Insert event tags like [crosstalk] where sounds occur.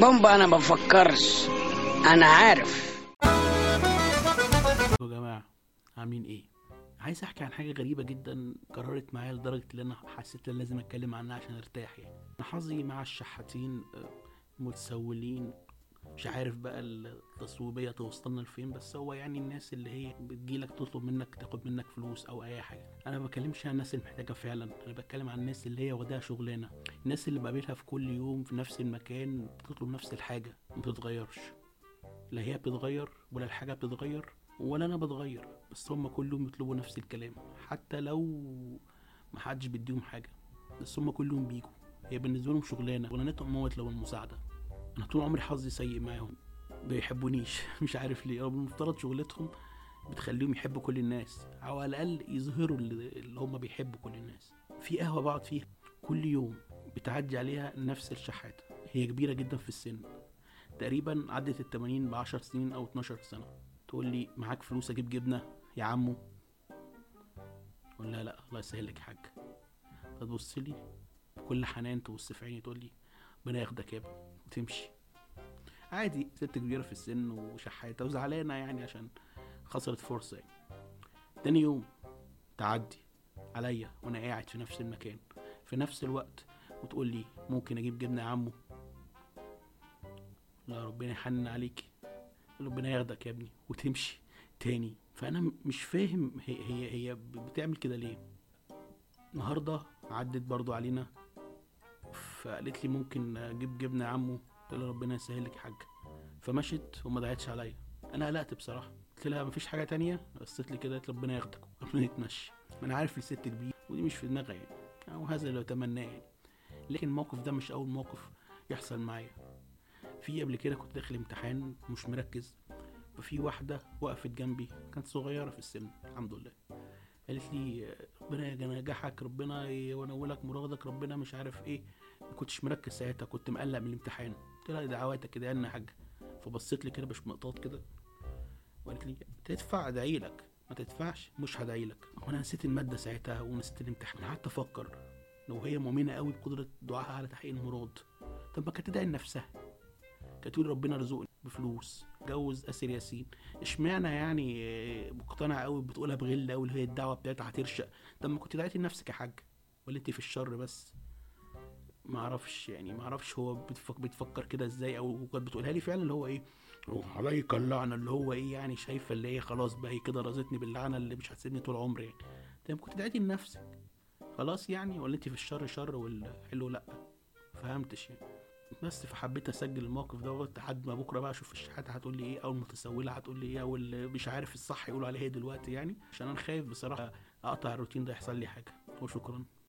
بومبا أنا بفكرش. أنا عارف. يا جماعة عاملين إيه؟ عايز أحكي عن حاجة غريبة جدا قررت معايا لدرجة إن أنا حسيت إن لازم أتكلم عنها عشان أرتاح يعني. حظي مع الشحاتين آه، متسولين مش عارف بقى التصويبية توصلنا لفين بس هو يعني الناس اللي هي بتجيلك تطلب منك تاخد منك فلوس أو أي حاجة. أنا ما بكلمش عن الناس اللي محتاجة فعلا أنا بتكلم عن الناس اللي هي واخداها شغلانة. الناس اللي بقابلها في كل يوم في نفس المكان بتطلب نفس الحاجة ما بتتغيرش. لا هي بتتغير ولا الحاجة بتتغير ولا أنا بتغير بس هما كلهم بيطلبوا نفس الكلام. حتى لو محدش بيديهم حاجة بس هما كلهم بيجوا. هي بالنسبة لهم شغلانة شغلانتهم موت لو المساعدة. أنا طول عمري حظي سيء معاهم. بيحبونيش. [laughs] مش عارف ليه. رغم المفترض شغلتهم بتخليهم يحبوا كل الناس. أو على الأقل يظهروا اللي هما بيحبوا كل الناس. في قهوة بقعد فيها كل يوم بتعدي عليها نفس الشحاتة. هي كبيرة جدا في السن. تقريبا عدت التمانين بعشر سنين أو 12 سنة. تقول لي معاك فلوس أجيب جبنة يا عمو؟ أقول لها لأ الله يسهل لك يا حاج فتبص لي بكل حنان تبص في عيني تقول لي ربنا ياخدك يا ابني. وتمشي عادي ست كبيرة في السن وشحاتة وزعلانة يعني عشان خسرت فرصة يعني. تاني يوم تعدي عليا وأنا قاعد في نفس المكان في نفس الوقت وتقول لي ممكن أجيب جبنة يا عمو؟ لا ربنا يحنن عليكي ربنا ياخدك يا ابني وتمشي تاني. فأنا مش فاهم هي هي هي بتعمل كده ليه؟ النهارده عدت برضو علينا فقالت لي ممكن أجيب جبنة يا عمو؟ قلت لها ربنا يسهل لك يا حاج فمشت وما دعتش عليا. أنا قلقت بصراحة. قلت لها مفيش حاجة تانية؟ بصيت لي كده قالت ربنا ياخدك [laughs] ربنا يتمشي. ما أنا عارف الست كبيرة ودي مش في دماغها يعني. أو هذا اللي أتمناه يعني. لكن الموقف ده مش أول موقف يحصل معايا. في قبل كده كنت داخل امتحان مش مركز. ففي واحدة وقفت جنبي كانت صغيرة في السن الحمد لله. قالت لي ربنا ينجحك ربنا ينولك مرادك ربنا مش عارف إيه. ما كنتش مركز ساعتها كنت مقلق من الامتحان. قلت لها دعواتك كده يا حاجة. فبصيت لي كده بشمقطات كده وقالت لي تدفع ادعي لك. ما تدفعش مش هدعي لك. وأنا نسيت المادة ساعتها ونسيت الامتحان. قعدت أفكر لو هي مؤمنة قوي بقدرة دعائها على تحقيق المراد. طب ما كانت تدعي لنفسها. كانت تقول ربنا رزقني بفلوس جوز آسر ياسين. اشمعنى يعني آه، مقتنع قوي بتقولها بغل قوي هي الدعوة بتاعتها هترشق؟ طب ما كنت دعيتي لنفسك يا حاج ولا انت في الشر بس؟ ما أعرفش يعني ما أعرفش هو بتفكر, بتفكر كده إزاي أو كانت بتقولها لي فعلا اللي هو إيه هو عليك اللعنة اللي هو إيه يعني شايفة اللي هي خلاص بقى هي كده رزتني باللعنة اللي مش هتسيبني طول عمري يعني. طب كنت دعيتي لنفسك. خلاص يعني ولا انت في الشر شر والحلو لأ؟ فهمتش يعني. بس فحبيت أسجل الموقف دوت لحد ما بكرة بقى أشوف الشحاته هتقول لي إيه أو المتسولة هتقول لي إيه أو اللي مش عارف الصح يقولوا عليه إيه دلوقتي يعني. عشان أنا خايف بصراحة أقطع الروتين ده يحصل لي حاجة. وشكرا.